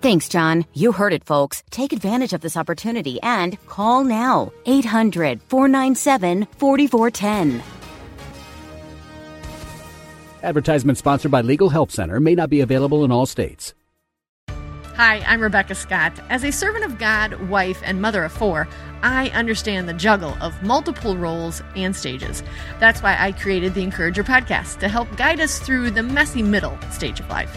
Thanks, John. You heard it, folks. Take advantage of this opportunity and call now. 800 497 4410. Advertisement sponsored by Legal Help Center may not be available in all states. Hi, I'm Rebecca Scott. As a servant of God, wife, and mother of four, I understand the juggle of multiple roles and stages. That's why I created the Encourager podcast to help guide us through the messy middle stage of life.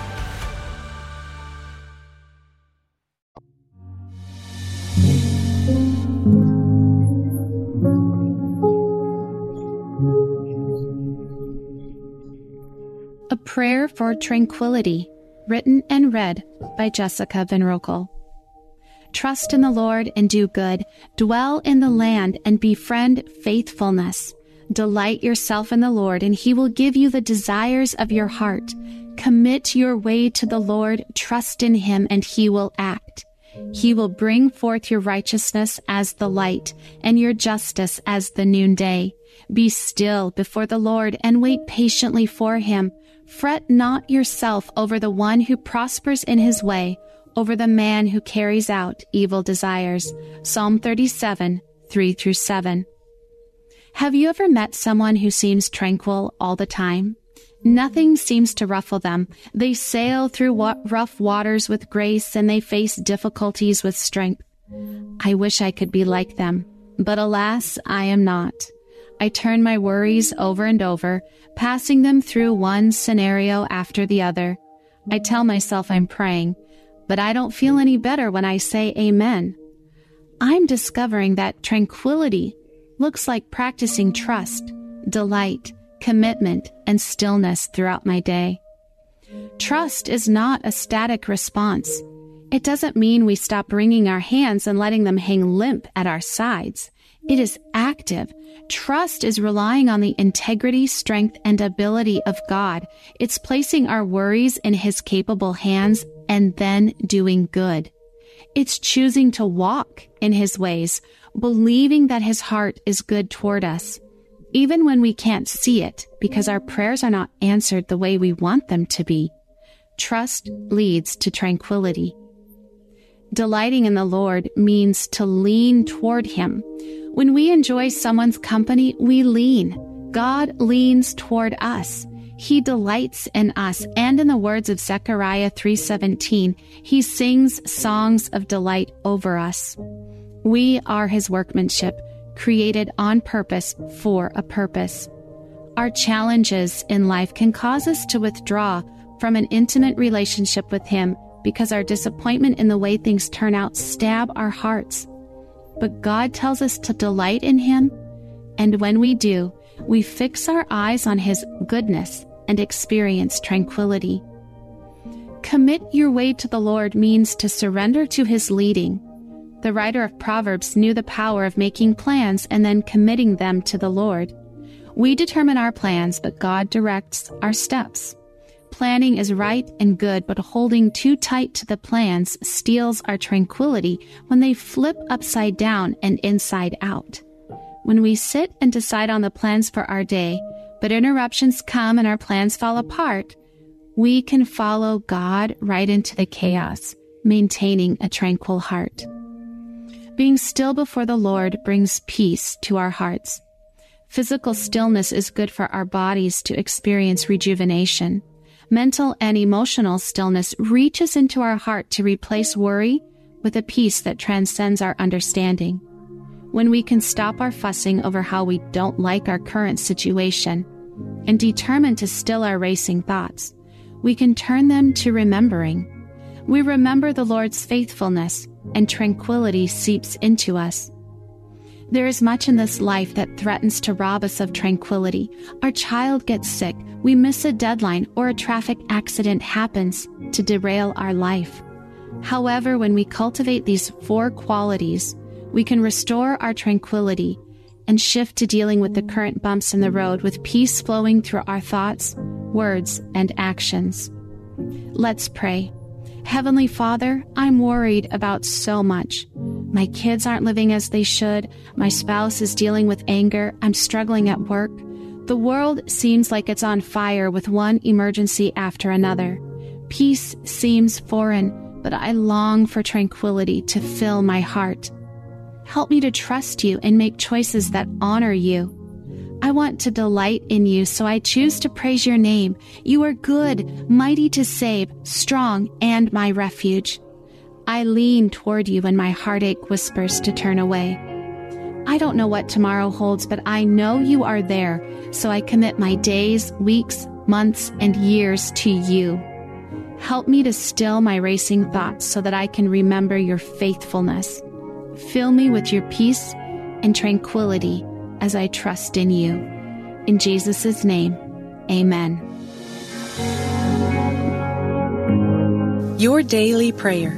A Prayer for Tranquility, written and read by Jessica Van Roekel. Trust in the Lord and do good. Dwell in the land and befriend faithfulness. Delight yourself in the Lord, and he will give you the desires of your heart. Commit your way to the Lord, trust in him, and he will act. He will bring forth your righteousness as the light, and your justice as the noonday. Be still before the Lord and wait patiently for him. Fret not yourself over the one who prospers in his way, over the man who carries out evil desires. Psalm 37, 3 through 7. Have you ever met someone who seems tranquil all the time? Nothing seems to ruffle them. They sail through wa- rough waters with grace and they face difficulties with strength. I wish I could be like them, but alas, I am not. I turn my worries over and over, passing them through one scenario after the other. I tell myself I'm praying, but I don't feel any better when I say amen. I'm discovering that tranquility looks like practicing trust, delight, commitment, and stillness throughout my day. Trust is not a static response. It doesn't mean we stop wringing our hands and letting them hang limp at our sides. It is active. Trust is relying on the integrity, strength, and ability of God. It's placing our worries in His capable hands and then doing good. It's choosing to walk in His ways, believing that His heart is good toward us, even when we can't see it because our prayers are not answered the way we want them to be. Trust leads to tranquility. Delighting in the Lord means to lean toward Him. When we enjoy someone's company, we lean. God leans toward us. He delights in us, and in the words of Zephaniah 3:17, he sings songs of delight over us. We are his workmanship, created on purpose for a purpose. Our challenges in life can cause us to withdraw from an intimate relationship with him because our disappointment in the way things turn out stab our hearts. But God tells us to delight in Him, and when we do, we fix our eyes on His goodness and experience tranquility. Commit your way to the Lord means to surrender to His leading. The writer of Proverbs knew the power of making plans and then committing them to the Lord. We determine our plans, but God directs our steps. Planning is right and good, but holding too tight to the plans steals our tranquility when they flip upside down and inside out. When we sit and decide on the plans for our day, but interruptions come and our plans fall apart, we can follow God right into the chaos, maintaining a tranquil heart. Being still before the Lord brings peace to our hearts. Physical stillness is good for our bodies to experience rejuvenation. Mental and emotional stillness reaches into our heart to replace worry with a peace that transcends our understanding. When we can stop our fussing over how we don't like our current situation and determine to still our racing thoughts, we can turn them to remembering. We remember the Lord's faithfulness and tranquility seeps into us. There is much in this life that threatens to rob us of tranquility. Our child gets sick, we miss a deadline, or a traffic accident happens to derail our life. However, when we cultivate these four qualities, we can restore our tranquility and shift to dealing with the current bumps in the road with peace flowing through our thoughts, words, and actions. Let's pray. Heavenly Father, I'm worried about so much. My kids aren't living as they should. My spouse is dealing with anger. I'm struggling at work. The world seems like it's on fire with one emergency after another. Peace seems foreign, but I long for tranquility to fill my heart. Help me to trust you and make choices that honor you. I want to delight in you, so I choose to praise your name. You are good, mighty to save, strong, and my refuge. I lean toward you when my heartache whispers to turn away. I don't know what tomorrow holds, but I know you are there, so I commit my days, weeks, months, and years to you. Help me to still my racing thoughts so that I can remember your faithfulness. Fill me with your peace and tranquility as I trust in you. In Jesus' name, amen. Your Daily Prayer